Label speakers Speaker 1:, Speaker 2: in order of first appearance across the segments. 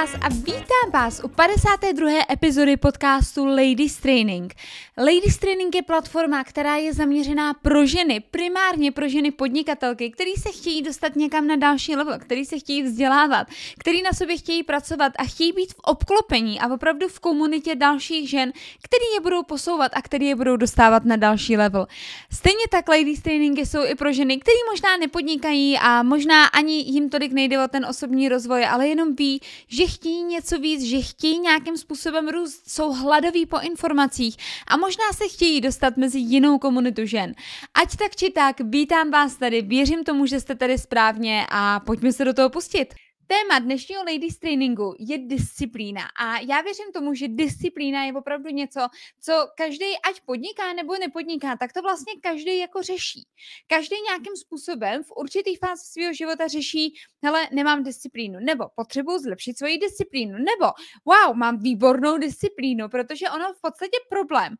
Speaker 1: vás a vítám vás u 52. epizody podcastu Ladies Training. Ladies Training je platforma, která je zaměřená pro ženy, primárně pro ženy podnikatelky, který se chtějí dostat někam na další level, který se chtějí vzdělávat, který na sobě chtějí pracovat a chtějí být v obklopení a opravdu v komunitě dalších žen, který je budou posouvat a který je budou dostávat na další level. Stejně tak Ladies Trainingy jsou i pro ženy, které možná nepodnikají a možná ani jim tolik nejde o ten osobní rozvoj, ale jenom ví, že chtějí něco víc, že chtějí nějakým způsobem růst, jsou hladoví po informacích a možná se chtějí dostat mezi jinou komunitu žen. Ať tak či tak, vítám vás tady, věřím tomu, že jste tady správně a pojďme se do toho pustit. Téma dnešního Ladies Trainingu je disciplína a já věřím tomu, že disciplína je opravdu něco, co každý ať podniká nebo nepodniká, tak to vlastně každý jako řeší. Každý nějakým způsobem v určitý fázi svého života řeší, hele, nemám disciplínu, nebo potřebuji zlepšit svoji disciplínu, nebo wow, mám výbornou disciplínu, protože ono v podstatě problém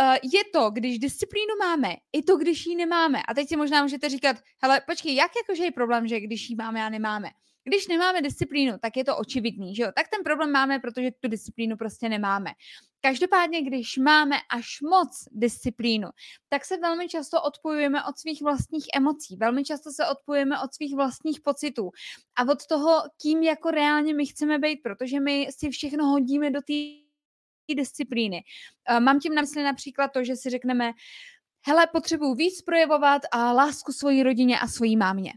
Speaker 1: Uh, je to, když disciplínu máme, i to, když ji nemáme. A teď si možná můžete říkat, hele, počkej, jak jakože je problém, že když ji máme a nemáme? Když nemáme disciplínu, tak je to očividný, že jo? Tak ten problém máme, protože tu disciplínu prostě nemáme. Každopádně, když máme až moc disciplínu, tak se velmi často odpojujeme od svých vlastních emocí, velmi často se odpojujeme od svých vlastních pocitů a od toho, kým jako reálně my chceme být, protože my si všechno hodíme do té disciplíny. Mám tím na mysli například to, že si řekneme, hele, potřebuji víc projevovat a lásku svojí rodině a svojí mámě.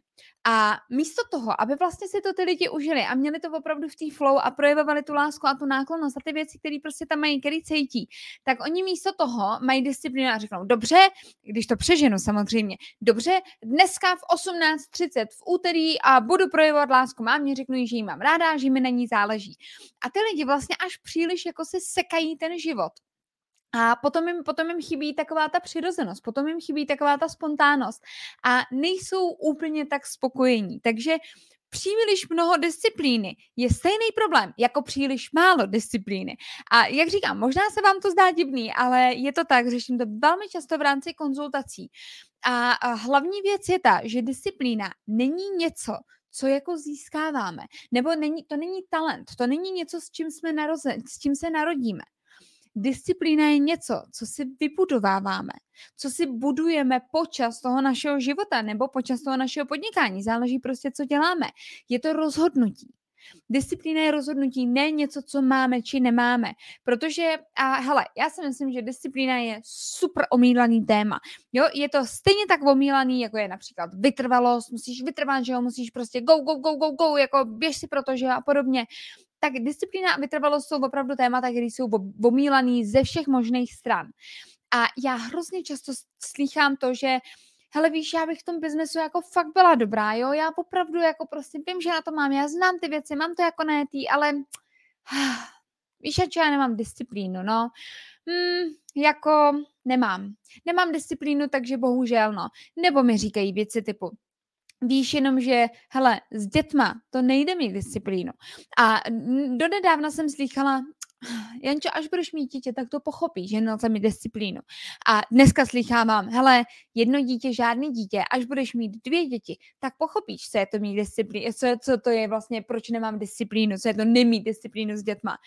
Speaker 1: A místo toho, aby vlastně si to ty lidi užili a měli to opravdu v té flow a projevovali tu lásku a tu náklonnost a ty věci, které prostě tam mají, které cítí, tak oni místo toho mají disciplínu a řeknou, dobře, když to přeženu samozřejmě, dobře, dneska v 18.30 v úterý a budu projevovat lásku mámě, řeknu jí, že jí mám ráda, že mi na ní záleží. A ty lidi vlastně až příliš jako se sekají ten život. A potom jim, potom jim chybí taková ta přirozenost, potom jim chybí taková ta spontánnost a nejsou úplně tak spokojení. Takže příliš mnoho disciplíny je stejný problém jako příliš málo disciplíny. A jak říkám, možná se vám to zdá divný, ale je to tak, řeším to velmi často v rámci konzultací. A, hlavní věc je ta, že disciplína není něco, co jako získáváme. Nebo není, to není talent, to není něco, s čím jsme narozen, s čím se narodíme. Disciplína je něco, co si vybudováváme, co si budujeme počas toho našeho života nebo počas toho našeho podnikání. Záleží prostě, co děláme. Je to rozhodnutí. Disciplína je rozhodnutí, ne něco, co máme či nemáme. Protože, a hele, já si myslím, že disciplína je super omílaný téma. Jo, je to stejně tak omílaný, jako je například vytrvalost, musíš vytrvat, že jo, musíš prostě go, go, go, go, go, jako běž si proto, že a podobně tak disciplína a vytrvalost jsou opravdu témata, které jsou omílaný ze všech možných stran. A já hrozně často slýchám to, že hele víš, já bych v tom biznesu jako fakt byla dobrá, jo, já opravdu jako prostě vím, že na to mám, já znám ty věci, mám to jako netý, ale víš, já nemám disciplínu, no. Hmm, jako nemám. Nemám disciplínu, takže bohužel, no. Nebo mi říkají věci typu, víš jenom, že hele, s dětma to nejde mít disciplínu. A donedávna jsem slychala, Jančo, až budeš mít dítě, tak to pochopí, že nelze mít disciplínu. A dneska slychávám, hele, jedno dítě, žádný dítě, až budeš mít dvě děti, tak pochopíš, co je to mít disciplínu, co, co to je vlastně, proč nemám disciplínu, co je to nemít disciplínu s dětma.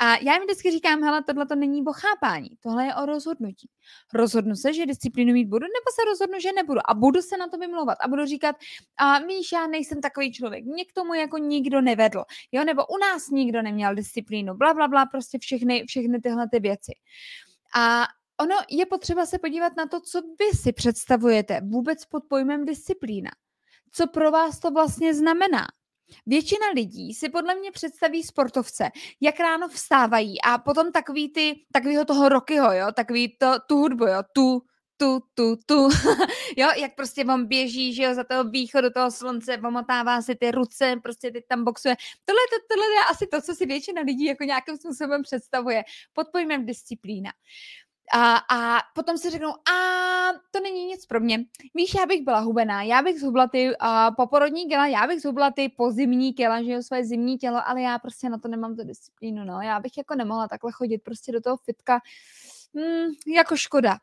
Speaker 1: A já jim vždycky říkám, hele, tohle to není o chápání, tohle je o rozhodnutí. Rozhodnu se, že disciplínu mít budu, nebo se rozhodnu, že nebudu. A budu se na to vymlouvat a budu říkat, a víš, já nejsem takový člověk, mě k tomu jako nikdo nevedl, jo, nebo u nás nikdo neměl disciplínu, bla, bla, bla, prostě všechny, všechny tyhle ty věci. A ono je potřeba se podívat na to, co vy si představujete vůbec pod pojmem disciplína. Co pro vás to vlastně znamená? Většina lidí si podle mě představí sportovce, jak ráno vstávají a potom takový ty, takovýho toho Rockyho, jo, takový to, tu hudbu, jo, tu, tu, tu, tu, jo, jak prostě on běží, že jo, za toho východu toho slunce, pomotává si ty ruce, prostě ty tam boxuje. Tohle, to, tohle je asi to, co si většina lidí jako nějakým způsobem představuje pod pojmem disciplína. A, a potom si řeknou, a to není nic pro mě. Víš, já bych byla hubená, já bych zhubla ty uh, poporodní těla, já bych zhubla ty pozimní těla, že jo, své zimní tělo, ale já prostě na to nemám tu disciplínu, no. Já bych jako nemohla takhle chodit prostě do toho fitka, hmm, jako škoda.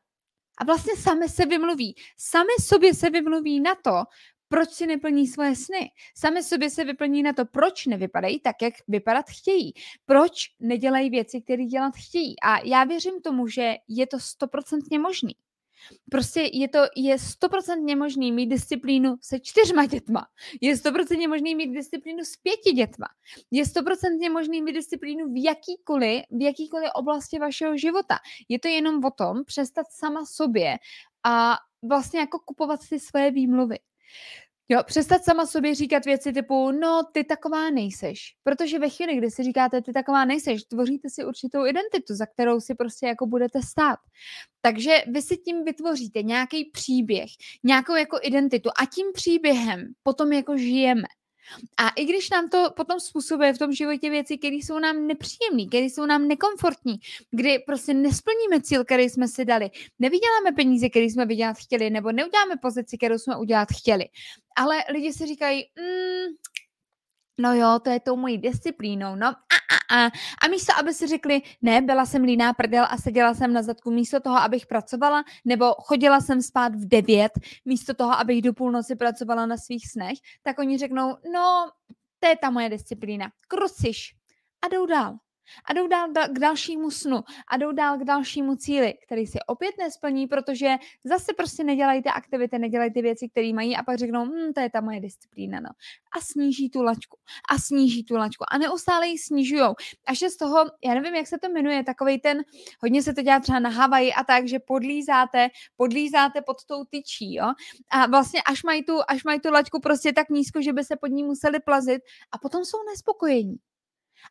Speaker 1: A vlastně sami se vymluví. Sami sobě se vymluví na to, proč si neplní svoje sny. Sami sobě se vyplní na to, proč nevypadají tak, jak vypadat chtějí. Proč nedělají věci, které dělat chtějí. A já věřím tomu, že je to stoprocentně možný. Prostě je to, je stoprocentně možný mít disciplínu se čtyřma dětma. Je stoprocentně možný mít disciplínu s pěti dětma. Je stoprocentně možný mít disciplínu v jakýkoliv, v jakýkoliv oblasti vašeho života. Je to jenom o tom přestat sama sobě a vlastně jako kupovat si své výmluvy. Jo, přestat sama sobě říkat věci typu, no, ty taková nejseš. Protože ve chvíli, kdy si říkáte, ty taková nejseš, tvoříte si určitou identitu, za kterou si prostě jako budete stát. Takže vy si tím vytvoříte nějaký příběh, nějakou jako identitu a tím příběhem potom jako žijeme. A i když nám to potom způsobuje v tom životě věci, které jsou nám nepříjemné, které jsou nám nekomfortní, kdy prostě nesplníme cíl, který jsme si dali, nevyděláme peníze, které jsme vydělat chtěli, nebo neuděláme pozici, kterou jsme udělat chtěli. Ale lidi si říkají, mm, no jo, to je tou mojí disciplínou, no. A, a, a. A místo, aby si řekli, ne, byla jsem líná prdel a seděla jsem na zadku místo toho, abych pracovala, nebo chodila jsem spát v devět, místo toho, abych do půlnoci pracovala na svých snech, tak oni řeknou, no, to je ta moje disciplína, kruciš. A jdou dál a jdou dál k dalšímu snu a jdou dál k dalšímu cíli, který si opět nesplní, protože zase prostě nedělají ty aktivity, nedělají ty věci, které mají a pak řeknou, hm, to je ta moje disciplína, no. A sníží tu laťku a sníží tu laťku a neustále ji snižujou. Až je z toho, já nevím, jak se to jmenuje, takový ten, hodně se to dělá třeba na Havaji a tak, že podlízáte, podlízáte pod tou tyčí, jo. A vlastně až mají tu, až mají tu laťku prostě tak nízko, že by se pod ní museli plazit a potom jsou nespokojení.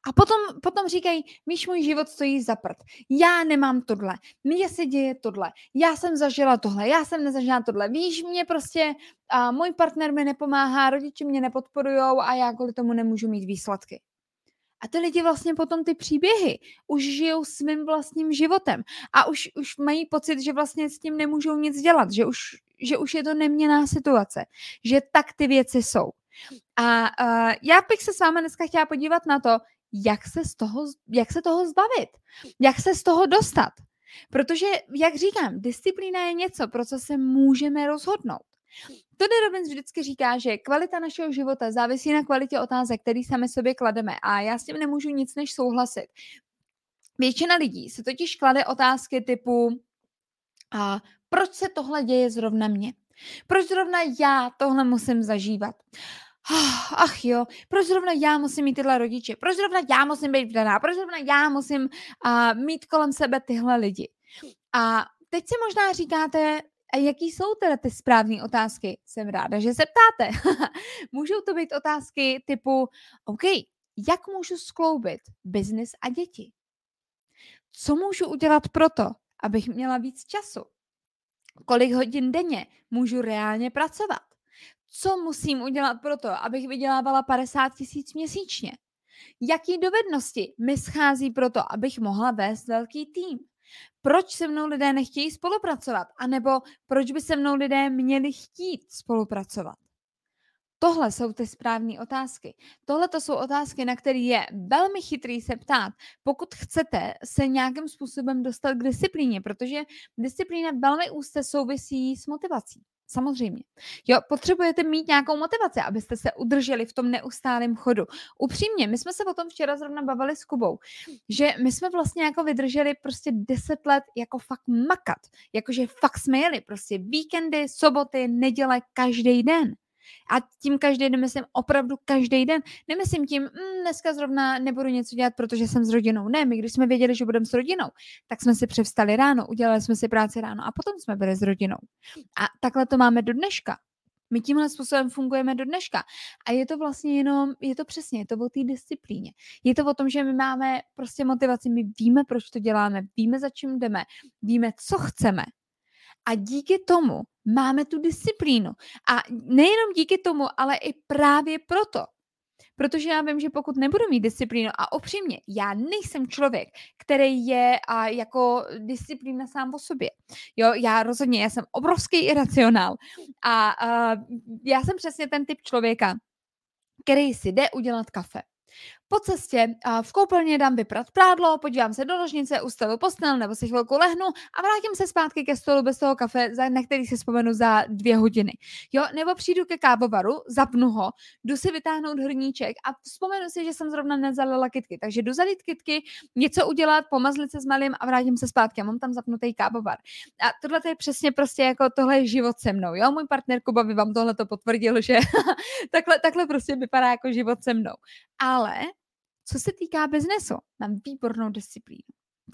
Speaker 1: A potom, potom říkají, víš, můj život stojí za prd. Já nemám tohle. Mně se děje tohle. Já jsem zažila tohle. Já jsem nezažila tohle. Víš, mě prostě, a můj partner mi nepomáhá, rodiče mě nepodporují a já kvůli tomu nemůžu mít výsledky. A ty lidi vlastně potom ty příběhy už žijou svým vlastním životem a už, už mají pocit, že vlastně s tím nemůžou nic dělat, že už, že už je to neměná situace, že tak ty věci jsou. A uh, já bych se s vámi dneska chtěla podívat na to, jak se, z toho, jak se toho zbavit, jak se z toho dostat. Protože, jak říkám, disciplína je něco, pro co se můžeme rozhodnout. Tony Robbins vždycky říká, že kvalita našeho života závisí na kvalitě otázek, který sami sobě klademe. A já s tím nemůžu nic než souhlasit. Většina lidí se totiž klade otázky typu a proč se tohle děje zrovna mně? Proč zrovna já tohle musím zažívat? Ach jo, proč zrovna já musím mít tyhle rodiče, proč zrovna já musím být vdaná, proč zrovna já musím uh, mít kolem sebe tyhle lidi. A teď si možná říkáte, jaký jsou teda ty správné otázky? Jsem ráda, že se ptáte. Můžou to být otázky typu, OK, jak můžu skloubit biznis a děti? Co můžu udělat proto, abych měla víc času? Kolik hodin denně můžu reálně pracovat? Co musím udělat pro to, abych vydělávala 50 tisíc měsíčně. Jaký dovednosti mi schází pro to, abych mohla vést velký tým? Proč se mnou lidé nechtějí spolupracovat? A nebo proč by se mnou lidé měli chtít spolupracovat? Tohle jsou ty správné otázky. Tohle to jsou otázky, na které je velmi chytrý se ptát, pokud chcete se nějakým způsobem dostat k disciplíně, protože disciplína velmi úzce souvisí s motivací. Samozřejmě. Jo, potřebujete mít nějakou motivaci, abyste se udrželi v tom neustálém chodu. Upřímně, my jsme se o tom včera zrovna bavili s Kubou, že my jsme vlastně jako vydrželi prostě deset let jako fakt makat. Jakože fakt jsme jeli prostě víkendy, soboty, neděle, každý den. A tím každý den myslím opravdu každý den. Nemyslím tím, mm, dneska zrovna nebudu něco dělat, protože jsem s rodinou. Ne, my když jsme věděli, že budeme s rodinou, tak jsme si převstali ráno, udělali jsme si práci ráno a potom jsme byli s rodinou. A takhle to máme do dneška. My tímhle způsobem fungujeme do dneška. A je to vlastně jenom, je to přesně, je to o té disciplíně. Je to o tom, že my máme prostě motivaci, my víme, proč to děláme, víme, za čím jdeme, víme, co chceme. A díky tomu máme tu disciplínu. A nejenom díky tomu, ale i právě proto. Protože já vím, že pokud nebudu mít disciplínu a upřímně, já nejsem člověk, který je a jako disciplína sám o sobě. Jo, já rozhodně, já jsem obrovský iracionál a, a já jsem přesně ten typ člověka, který si jde udělat kafe po cestě v koupelně dám vyprat prádlo, podívám se do ložnice, ustavu postel nebo si chvilku lehnu a vrátím se zpátky ke stolu bez toho kafe, na který si vzpomenu za dvě hodiny. Jo, nebo přijdu ke kávovaru, zapnu ho, jdu si vytáhnout hrníček a vzpomenu si, že jsem zrovna nezalila kitky. Takže jdu zalit kitky, něco udělat, pomazlit se s malým a vrátím se zpátky a mám tam zapnutý kávovar. A tohle je přesně prostě jako tohle je život se mnou. Jo, můj partner Kuba by vám tohle to potvrdil, že takhle, takhle prostě vypadá jako život se mnou. Ale co se týká biznesu, mám výbornou disciplínu.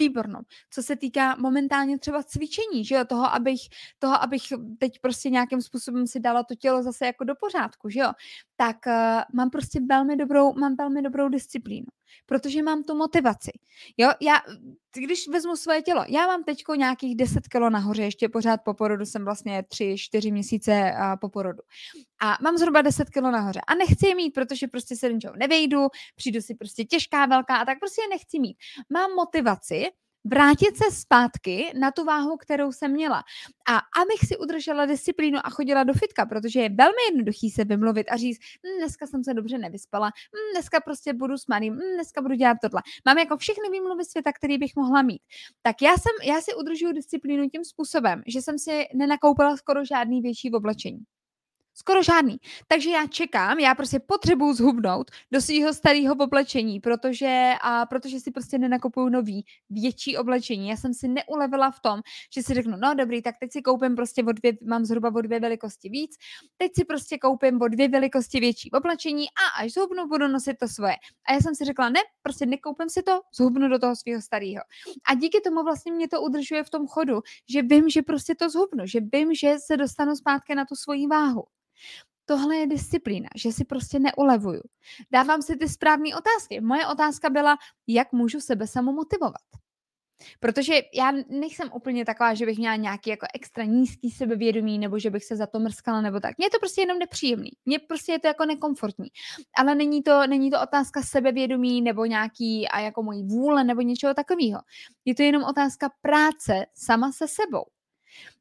Speaker 1: Výbornou. Co se týká momentálně třeba cvičení, že jo, toho, abych, toho, abych teď prostě nějakým způsobem si dala to tělo zase jako do pořádku, že jo, tak uh, mám prostě velmi dobrou, mám velmi dobrou disciplínu, protože mám tu motivaci. Jo, já, když vezmu svoje tělo, já mám teďko nějakých 10 kilo nahoře, ještě pořád po porodu jsem vlastně 3-4 měsíce po porodu. A mám zhruba 10 kilo nahoře. A nechci je mít, protože prostě se do nevejdu, přijdu si prostě těžká, velká a tak prostě je nechci mít. Mám motivaci, vrátit se zpátky na tu váhu, kterou jsem měla. A abych si udržela disciplínu a chodila do fitka, protože je velmi jednoduchý se vymluvit a říct, hm, dneska jsem se dobře nevyspala, hm, dneska prostě budu s malým, hm, dneska budu dělat tohle. Mám jako všechny výmluvy světa, který bych mohla mít. Tak já, jsem, já si udržuju disciplínu tím způsobem, že jsem si nenakoupila skoro žádný větší oblečení. Skoro žádný. Takže já čekám, já prostě potřebuju zhubnout do svého starého oblečení, protože, a protože si prostě nenakupuju nový, větší oblečení. Já jsem si neulevila v tom, že si řeknu, no dobrý, tak teď si koupím prostě o dvě, mám zhruba o dvě velikosti víc, teď si prostě koupím o dvě velikosti větší oblečení a až zhubnu, budu nosit to svoje. A já jsem si řekla, ne, prostě nekoupím si to, zhubnu do toho svého starého. A díky tomu vlastně mě to udržuje v tom chodu, že vím, že prostě to zhubnu, že vím, že se dostanu zpátky na tu svoji váhu. Tohle je disciplína, že si prostě neulevuju. Dávám si ty správné otázky. Moje otázka byla, jak můžu sebe samo motivovat. Protože já nejsem úplně taková, že bych měla nějaký jako extra nízký sebevědomí, nebo že bych se za to mrskala, nebo tak. Mně je to prostě jenom nepříjemný. Mně prostě je to jako nekomfortní. Ale není to, není to otázka sebevědomí, nebo nějaký a jako mojí vůle, nebo něčeho takového. Je to jenom otázka práce sama se sebou.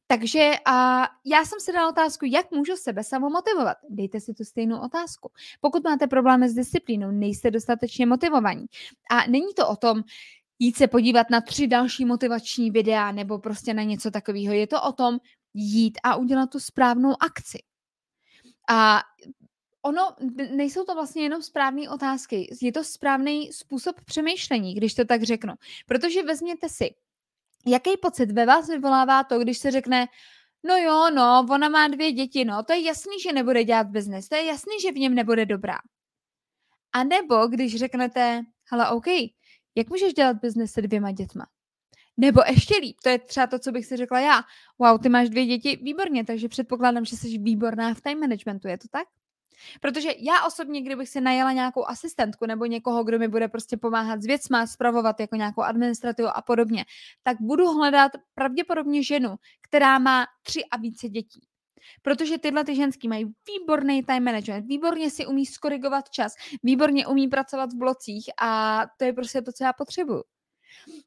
Speaker 1: Takže a já jsem si dala otázku, jak můžu sebe samomotivovat. Dejte si tu stejnou otázku. Pokud máte problémy s disciplínou, nejste dostatečně motivovaní. A není to o tom, jít se podívat na tři další motivační videa nebo prostě na něco takového. Je to o tom jít a udělat tu správnou akci. A ono, nejsou to vlastně jenom správné otázky, je to správný způsob přemýšlení, když to tak řeknu. Protože vezměte si, Jaký pocit ve vás vyvolává to, když se řekne, no jo, no, ona má dvě děti, no, to je jasný, že nebude dělat biznes, to je jasný, že v něm nebude dobrá. A nebo když řeknete, hele, OK, jak můžeš dělat biznes se dvěma dětma? Nebo ještě líp, to je třeba to, co bych si řekla já. Wow, ty máš dvě děti, výborně, takže předpokládám, že jsi výborná v time managementu, je to tak? Protože já osobně, kdybych si najela nějakou asistentku nebo někoho, kdo mi bude prostě pomáhat s věcma, spravovat jako nějakou administrativu a podobně, tak budu hledat pravděpodobně ženu, která má tři a více dětí. Protože tyhle ty ženský mají výborný time management, výborně si umí skorigovat čas, výborně umí pracovat v blocích a to je prostě to, co já potřebuju.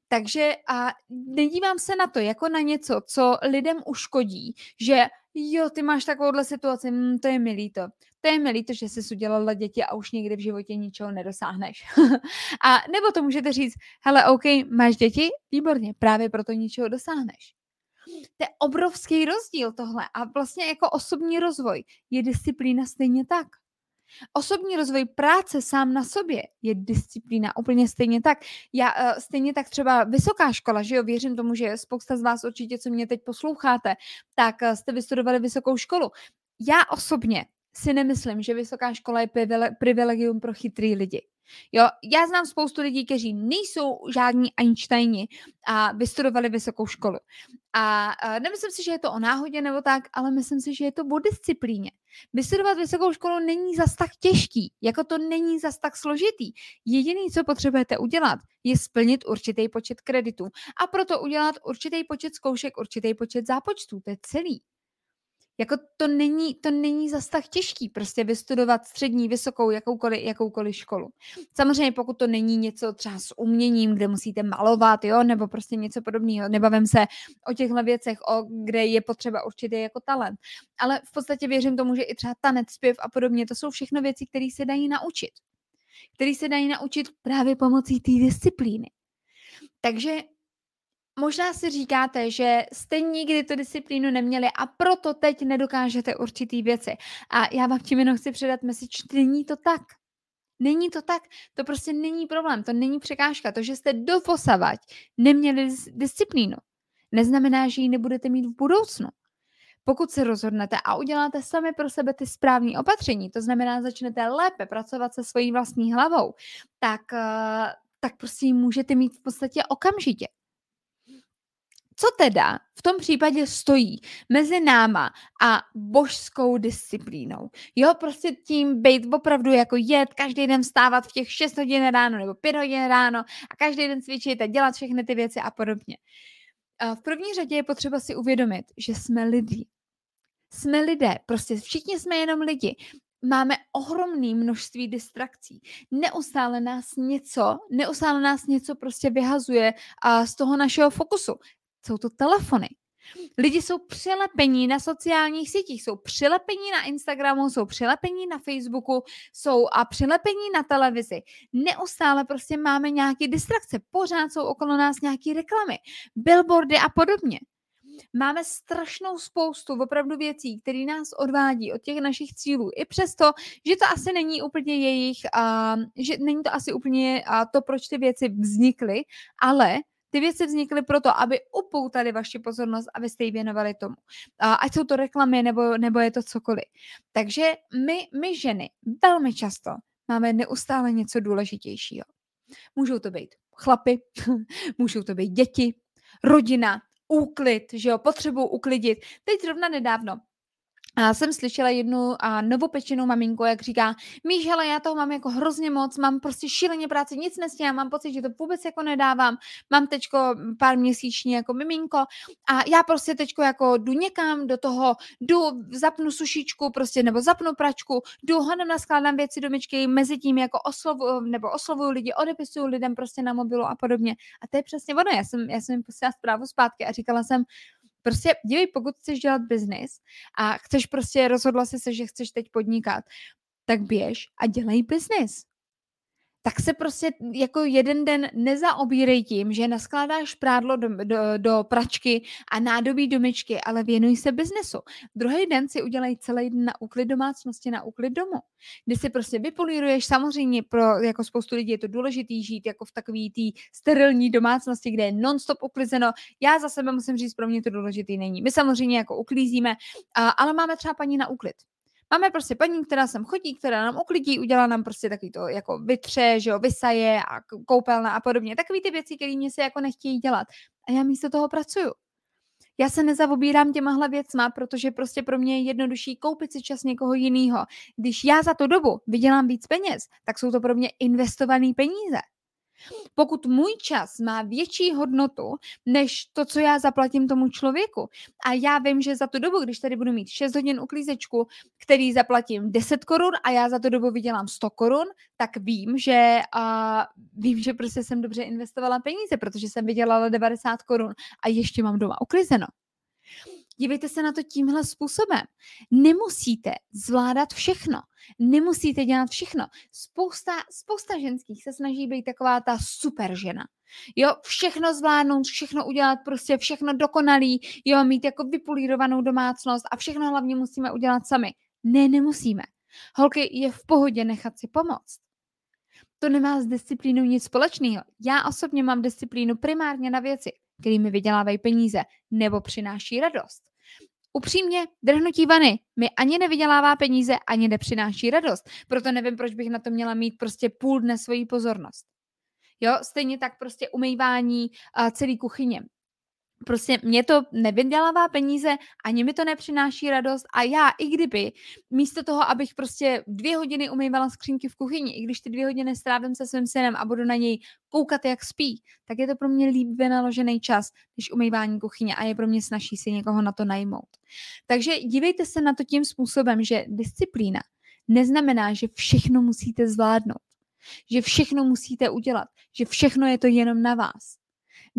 Speaker 1: Takže a nedívám se na to jako na něco, co lidem uškodí, že jo, ty máš takovouhle situaci, mm, to je milý to. To je milý to, že jsi udělala děti a už nikdy v životě ničeho nedosáhneš. a nebo to můžete říct, hele, OK, máš děti? Výborně, právě proto ničeho dosáhneš. To je obrovský rozdíl tohle a vlastně jako osobní rozvoj je disciplína stejně tak. Osobní rozvoj práce sám na sobě je disciplína úplně stejně tak. Já uh, stejně tak třeba vysoká škola, že jo, věřím tomu, že spousta z vás určitě, co mě teď posloucháte, tak uh, jste vystudovali vysokou školu. Já osobně si nemyslím, že vysoká škola je privilegium pro chytrý lidi. Jo, já znám spoustu lidí, kteří nejsou žádní Einsteini a vystudovali vysokou školu. A, a nemyslím si, že je to o náhodě nebo tak, ale myslím si, že je to o disciplíně. Vystudovat vysokou školu není zas tak těžký, jako to není zas tak složitý. Jediný, co potřebujete udělat, je splnit určitý počet kreditů a proto udělat určitý počet zkoušek, určitý počet zápočtů. To je celý. Jako to není, to není zas tak těžký prostě vystudovat střední, vysokou, jakoukoliv, jakoukoliv školu. Samozřejmě pokud to není něco třeba s uměním, kde musíte malovat, jo, nebo prostě něco podobného, nebavím se o těchto věcech, o, kde je potřeba určitý jako talent. Ale v podstatě věřím tomu, že i třeba tanec, zpěv a podobně, to jsou všechno věci, které se dají naučit. které se dají naučit právě pomocí té disciplíny. Takže Možná si říkáte, že jste nikdy tu disciplínu neměli a proto teď nedokážete určitý věci. A já vám tím jenom chci předat message, není to tak. Není to tak, to prostě není problém, to není překážka. To, že jste doposavať neměli disciplínu, neznamená, že ji nebudete mít v budoucnu. Pokud se rozhodnete a uděláte sami pro sebe ty správné opatření, to znamená, začnete lépe pracovat se svojí vlastní hlavou, tak, eh, tak prostě ji můžete mít v podstatě okamžitě. Co teda v tom případě stojí mezi náma a božskou disciplínou? Jo, prostě tím být opravdu jako jet, každý den vstávat v těch 6 hodin ráno nebo 5 hodin ráno a každý den cvičit a dělat všechny ty věci a podobně. V první řadě je potřeba si uvědomit, že jsme lidi. Jsme lidé, prostě všichni jsme jenom lidi. Máme ohromné množství distrakcí. Neustále nás něco, neustále nás něco prostě vyhazuje a z toho našeho fokusu jsou to telefony. Lidi jsou přilepení na sociálních sítích, jsou přilepení na Instagramu, jsou přilepení na Facebooku, jsou a přilepení na televizi. Neustále prostě máme nějaké distrakce, pořád jsou okolo nás nějaké reklamy, billboardy a podobně. Máme strašnou spoustu opravdu věcí, které nás odvádí od těch našich cílů. I přesto, že to asi není úplně jejich, uh, že není to asi úplně uh, to, proč ty věci vznikly, ale ty věci vznikly proto, aby upoutali vaši pozornost, abyste ji věnovali tomu. Ať jsou to reklamy nebo, nebo je to cokoliv. Takže my, my ženy velmi často máme neustále něco důležitějšího. Můžou to být chlapy, můžou to být děti, rodina, úklid, že jo, potřebují uklidit. Teď zrovna nedávno a jsem slyšela jednu a novopečenou maminku, jak říká, Míš, hele, já toho mám jako hrozně moc, mám prostě šíleně práci, nic nestíhám, mám pocit, že to vůbec jako nedávám, mám teďko pár měsíční jako miminko a já prostě teďko jako jdu někam do toho, jdu, zapnu sušičku prostě, nebo zapnu pračku, jdu honem naskládám věci do myčky, mezi tím jako oslovu, nebo oslovuju lidi, odepisuju lidem prostě na mobilu a podobně. A to je přesně ono, já jsem, já jsem jim posílala zprávu zpátky a říkala jsem, Prostě dívej, pokud chceš dělat biznis a chceš prostě, rozhodla jsi se, že chceš teď podnikat, tak běž a dělej biznis tak se prostě jako jeden den nezaobírej tím, že naskládáš prádlo do, do, do pračky a nádobí do myčky, ale věnuj se biznesu. Druhý den si udělej celý den na úklid domácnosti, na úklid domu, kdy si prostě vypolíruješ, samozřejmě pro jako spoustu lidí je to důležitý žít jako v takový té sterilní domácnosti, kde je non-stop uklizeno. Já za sebe musím říct, pro mě to důležitý není. My samozřejmě jako uklízíme, ale máme třeba paní na úklid. Máme prostě paní, která sem chodí, která nám uklidí, udělá nám prostě takový to jako vytře, že jo, vysaje a koupelna a podobně. Takový ty věci, které mě se jako nechtějí dělat. A já místo toho pracuju. Já se nezavobírám těmahle věcma, protože prostě pro mě je jednodušší koupit si čas někoho jiného. Když já za tu dobu vydělám víc peněz, tak jsou to pro mě investované peníze. Pokud můj čas má větší hodnotu než to, co já zaplatím tomu člověku, a já vím, že za tu dobu, když tady budu mít 6 hodin uklízečku, který zaplatím 10 korun a já za tu dobu vydělám 100 korun, tak vím, že uh, vím, že prostě jsem dobře investovala peníze, protože jsem vydělala 90 korun a ještě mám doma uklizeno. Dívejte se na to tímhle způsobem. Nemusíte zvládat všechno. Nemusíte dělat všechno. Spousta, spousta ženských se snaží být taková ta super žena. Jo, všechno zvládnout, všechno udělat, prostě všechno dokonalý, jo, mít jako vypolírovanou domácnost a všechno hlavně musíme udělat sami. Ne, nemusíme. Holky, je v pohodě nechat si pomoct. To nemá s disciplínou nic společného. Já osobně mám disciplínu primárně na věci, kterými vydělávají peníze nebo přináší radost. Upřímně, drhnutí vany mi ani nevydělává peníze, ani nepřináší radost. Proto nevím, proč bych na to měla mít prostě půl dne svoji pozornost. Jo, stejně tak prostě umývání uh, celý kuchyně prostě mě to nevydělává peníze, ani mi to nepřináší radost a já, i kdyby, místo toho, abych prostě dvě hodiny umývala skřínky v kuchyni, i když ty dvě hodiny strávím se svým synem a budu na něj koukat, jak spí, tak je to pro mě líp vynaložený čas, než umývání kuchyně a je pro mě snaží si někoho na to najmout. Takže dívejte se na to tím způsobem, že disciplína neznamená, že všechno musíte zvládnout, že všechno musíte udělat, že všechno je to jenom na vás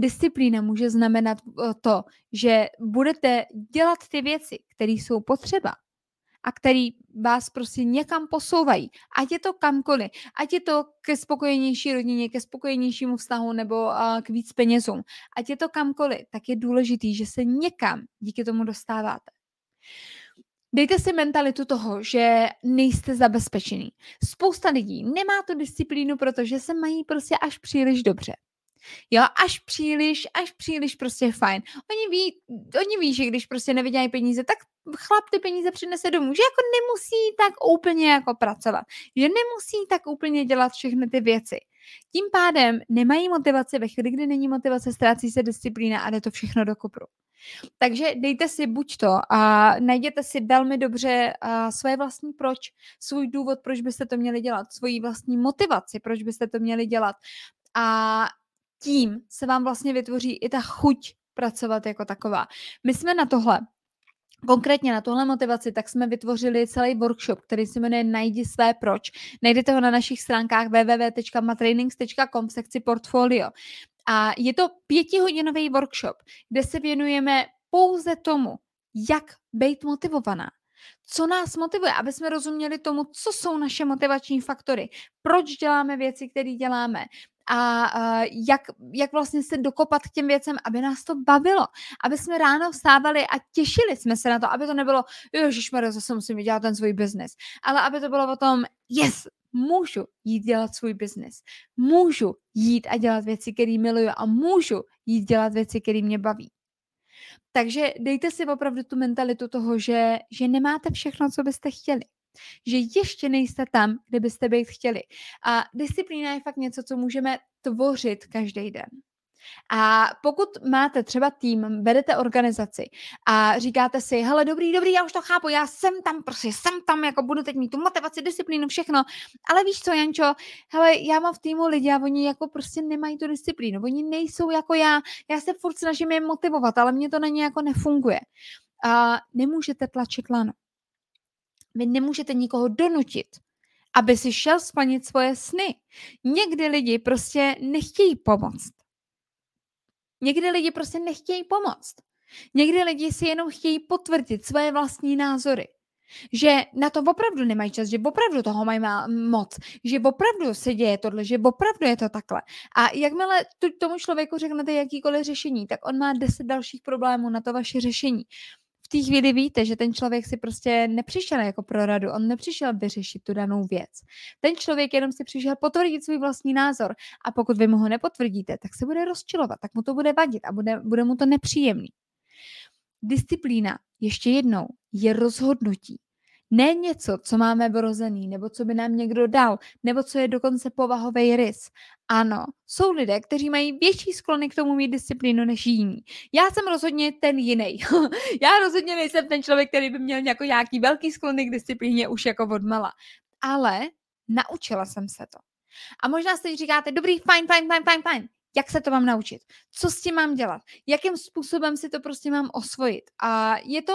Speaker 1: Disciplína může znamenat eh, to, že budete dělat ty věci, které jsou potřeba, a který vás prostě někam posouvají. Ať je to kamkoliv, ať je to ke spokojenější rodině, ke spokojenějšímu vztahu nebo uh, k víc penězům, ať je to kamkoliv, tak je důležitý, že se někam díky tomu dostáváte. Dejte si mentalitu toho, že nejste zabezpečený. Spousta lidí nemá tu disciplínu, protože se mají prostě až příliš dobře. Jo, až příliš, až příliš prostě fajn. Oni ví, oni ví, že když prostě nevydělají peníze, tak chlap ty peníze přinese domů, že jako nemusí tak úplně jako pracovat, že nemusí tak úplně dělat všechny ty věci. Tím pádem nemají motivaci, ve chvíli, kdy není motivace, ztrácí se disciplína a jde to všechno do kopru. Takže dejte si buď to a najděte si velmi dobře svoje vlastní proč, svůj důvod, proč byste to měli dělat, svoji vlastní motivaci, proč byste to měli dělat. A tím se vám vlastně vytvoří i ta chuť pracovat jako taková. My jsme na tohle Konkrétně na tohle motivaci, tak jsme vytvořili celý workshop, který se jmenuje Najdi své proč. Najdete ho na našich stránkách www.matrainings.com v sekci portfolio. A je to pětihodinový workshop, kde se věnujeme pouze tomu, jak být motivovaná. Co nás motivuje, aby jsme rozuměli tomu, co jsou naše motivační faktory, proč děláme věci, které děláme, a jak, jak vlastně se dokopat k těm věcem, aby nás to bavilo, aby jsme ráno vstávali a těšili jsme se na to, aby to nebylo, ježišmarja, zase musím dělat ten svůj biznis, ale aby to bylo o tom, yes, můžu jít dělat svůj biznis, můžu jít a dělat věci, které miluju a můžu jít dělat věci, které mě baví. Takže dejte si opravdu tu mentalitu toho, že, že nemáte všechno, co byste chtěli že ještě nejste tam, kde byste být chtěli. A disciplína je fakt něco, co můžeme tvořit každý den. A pokud máte třeba tým, vedete organizaci a říkáte si, hele, dobrý, dobrý, já už to chápu, já jsem tam, prostě jsem tam, jako budu teď mít tu motivaci, disciplínu, všechno, ale víš co, Jančo, hele, já mám v týmu lidi a oni jako prostě nemají tu disciplínu, oni nejsou jako já, já se furt snažím je motivovat, ale mě to na ně jako nefunguje. A nemůžete tlačit lano. Vy nemůžete nikoho donutit, aby si šel splnit svoje sny. Někdy lidi prostě nechtějí pomoct. Někdy lidi prostě nechtějí pomoct. Někdy lidi si jenom chtějí potvrdit svoje vlastní názory. Že na to opravdu nemají čas, že opravdu toho mají moc, že opravdu se děje tohle, že opravdu je to takhle. A jakmile tomu člověku řeknete jakýkoliv řešení, tak on má deset dalších problémů na to vaše řešení té chvíli víte, že ten člověk si prostě nepřišel jako pro radu, on nepřišel vyřešit tu danou věc. Ten člověk jenom si přišel potvrdit svůj vlastní názor a pokud vy mu ho nepotvrdíte, tak se bude rozčilovat, tak mu to bude vadit a bude, bude mu to nepříjemný. Disciplína, ještě jednou, je rozhodnutí. Ne něco, co máme vrozený, nebo co by nám někdo dal, nebo co je dokonce povahový rys. Ano, jsou lidé, kteří mají větší sklony k tomu mít disciplínu než jiní. Já jsem rozhodně ten jiný. Já rozhodně nejsem ten člověk, který by měl nějaký velký sklony k disciplíně už jako odmala. Ale naučila jsem se to. A možná si říkáte, dobrý, fajn, fajn, fajn, fajn, fajn jak se to mám naučit, co s tím mám dělat, jakým způsobem si to prostě mám osvojit. A je to,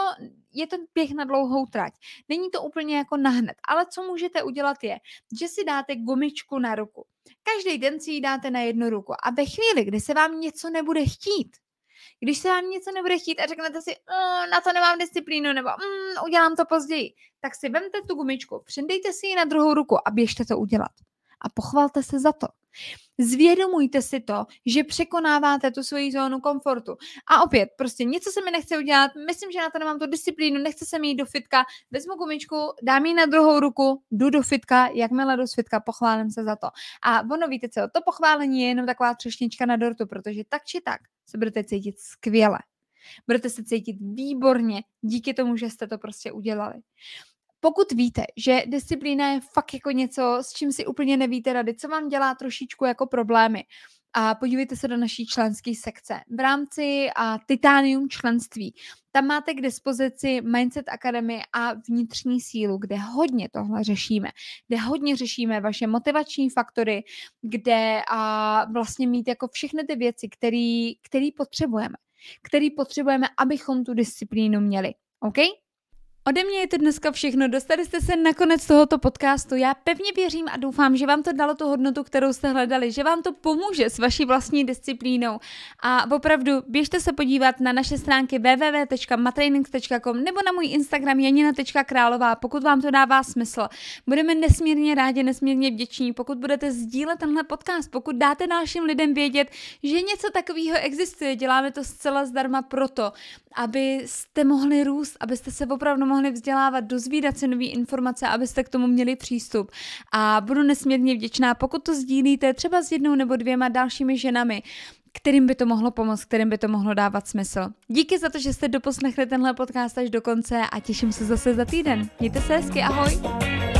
Speaker 1: je to běh na dlouhou trať. Není to úplně jako nahned, ale co můžete udělat je, že si dáte gumičku na ruku. Každý den si ji dáte na jednu ruku a ve chvíli, kdy se vám něco nebude chtít, když se vám něco nebude chtít a řeknete si, mm, na to nemám disciplínu nebo mm, udělám to později, tak si vemte tu gumičku, přidejte si ji na druhou ruku a běžte to udělat. A pochvalte se za to. Zvědomujte si to, že překonáváte tu svoji zónu komfortu. A opět, prostě něco se mi nechce udělat, myslím, že na to nemám tu disciplínu, nechce se mi jít do fitka, vezmu gumičku, dám ji na druhou ruku, jdu do fitka, jakmile do fitka, pochválím se za to. A ono víte co, to pochválení je jenom taková třešnička na dortu, protože tak či tak se budete cítit skvěle. Budete se cítit výborně díky tomu, že jste to prostě udělali pokud víte, že disciplína je fakt jako něco, s čím si úplně nevíte rady, co vám dělá trošičku jako problémy, a podívejte se do naší členské sekce. V rámci a, Titanium členství tam máte k dispozici Mindset Academy a vnitřní sílu, kde hodně tohle řešíme, kde hodně řešíme vaše motivační faktory, kde a, vlastně mít jako všechny ty věci, které potřebujeme, které potřebujeme, abychom tu disciplínu měli. OK? Ode mě je to dneska všechno. Dostali jste se na konec tohoto podcastu. Já pevně věřím a doufám, že vám to dalo tu hodnotu, kterou jste hledali, že vám to pomůže s vaší vlastní disciplínou. A opravdu běžte se podívat na naše stránky www.matrainings.com nebo na můj Instagram janina.králová, pokud vám to dává smysl. Budeme nesmírně rádi, nesmírně vděční, pokud budete sdílet tenhle podcast, pokud dáte dalším lidem vědět, že něco takového existuje. Děláme to zcela zdarma proto, abyste mohli růst, abyste se opravdu mohli vzdělávat, dozvídat se nové informace, abyste k tomu měli přístup. A budu nesmírně vděčná, pokud to sdílíte třeba s jednou nebo dvěma dalšími ženami, kterým by to mohlo pomoct, kterým by to mohlo dávat smysl. Díky za to, že jste doposlechli tenhle podcast až do konce a těším se zase za týden. Mějte se hezky, ahoj!